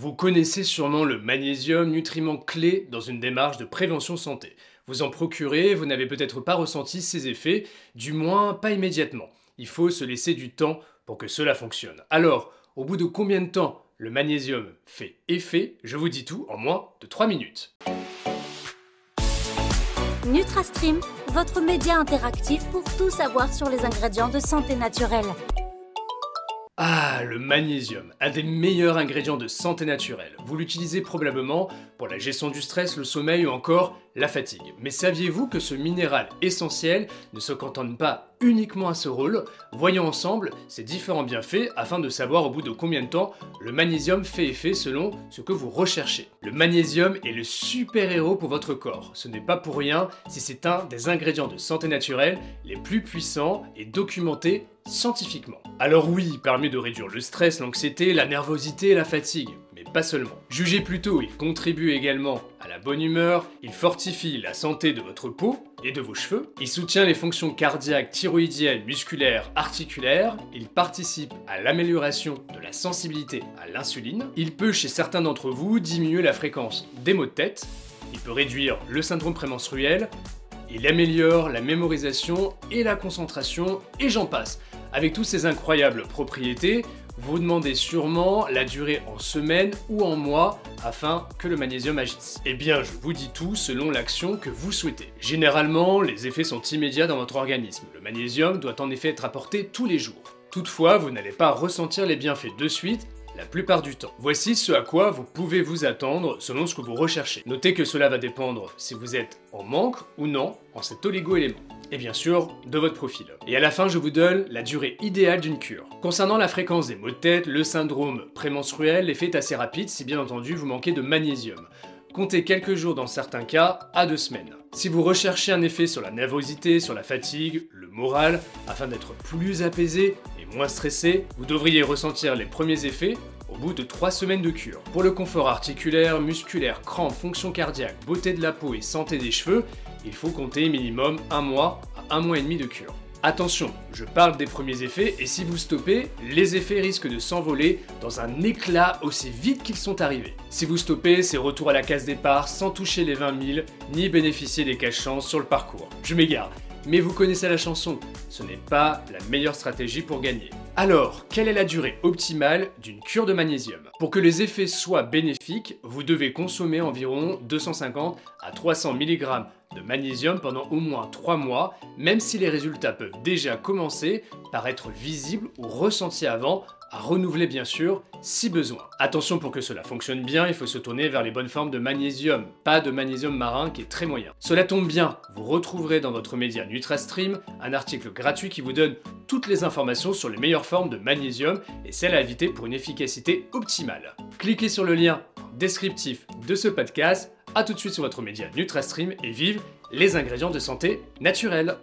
Vous connaissez sûrement le magnésium, nutriment clé dans une démarche de prévention santé. Vous en procurez, vous n'avez peut-être pas ressenti ses effets, du moins pas immédiatement. Il faut se laisser du temps pour que cela fonctionne. Alors, au bout de combien de temps le magnésium fait effet Je vous dis tout en moins de 3 minutes. NutraStream, votre média interactif pour tout savoir sur les ingrédients de santé naturelle. Ah, le magnésium, un des meilleurs ingrédients de santé naturelle. Vous l'utilisez probablement pour la gestion du stress, le sommeil ou encore la fatigue. Mais saviez-vous que ce minéral essentiel ne se cantonne pas uniquement à ce rôle? Voyons ensemble ces différents bienfaits afin de savoir au bout de combien de temps le magnésium fait effet selon ce que vous recherchez. Le magnésium est le super-héros pour votre corps. Ce n'est pas pour rien si c'est un des ingrédients de santé naturelle les plus puissants et documentés scientifiquement. Alors oui, il permet de réduire le stress, l'anxiété, la nervosité et la fatigue. Pas seulement. Jugez plutôt, il contribue également à la bonne humeur, il fortifie la santé de votre peau et de vos cheveux, il soutient les fonctions cardiaques, thyroïdiennes, musculaires, articulaires, il participe à l'amélioration de la sensibilité à l'insuline, il peut chez certains d'entre vous diminuer la fréquence des maux de tête, il peut réduire le syndrome prémenstruel, il améliore la mémorisation et la concentration, et j'en passe. Avec toutes ces incroyables propriétés, vous demandez sûrement la durée en semaines ou en mois afin que le magnésium agisse. Eh bien, je vous dis tout selon l'action que vous souhaitez. Généralement, les effets sont immédiats dans votre organisme. Le magnésium doit en effet être apporté tous les jours. Toutefois, vous n'allez pas ressentir les bienfaits de suite la plupart du temps. Voici ce à quoi vous pouvez vous attendre selon ce que vous recherchez. Notez que cela va dépendre si vous êtes en manque ou non en cet oligo-élément et bien sûr de votre profil. Et à la fin, je vous donne la durée idéale d'une cure. Concernant la fréquence des maux de tête, le syndrome prémenstruel, l'effet est assez rapide si bien entendu vous manquez de magnésium. Comptez quelques jours dans certains cas à deux semaines. Si vous recherchez un effet sur la nervosité, sur la fatigue, le moral, afin d'être plus apaisé moins stressé, vous devriez ressentir les premiers effets au bout de 3 semaines de cure. Pour le confort articulaire, musculaire, crampes, fonction cardiaque, beauté de la peau et santé des cheveux, il faut compter minimum un mois à un mois et demi de cure. Attention, je parle des premiers effets et si vous stoppez, les effets risquent de s'envoler dans un éclat aussi vite qu'ils sont arrivés. Si vous stoppez, c'est retour à la case départ sans toucher les 20 000 ni bénéficier des caches-chances sur le parcours. Je m'égare. Mais vous connaissez la chanson, ce n'est pas la meilleure stratégie pour gagner. Alors, quelle est la durée optimale d'une cure de magnésium? Pour que les effets soient bénéfiques, vous devez consommer environ 250 à 300 mg de magnésium pendant au moins 3 mois, même si les résultats peuvent déjà commencer par être visibles ou ressentis avant à renouveler bien sûr si besoin. Attention pour que cela fonctionne bien, il faut se tourner vers les bonnes formes de magnésium, pas de magnésium marin qui est très moyen. Cela tombe bien, vous retrouverez dans votre média NutraStream un article gratuit qui vous donne toutes les informations sur les meilleures formes de magnésium et celles à éviter pour une efficacité optimale. Cliquez sur le lien descriptif de ce podcast, à tout de suite sur votre média NutraStream et vive les ingrédients de santé naturels.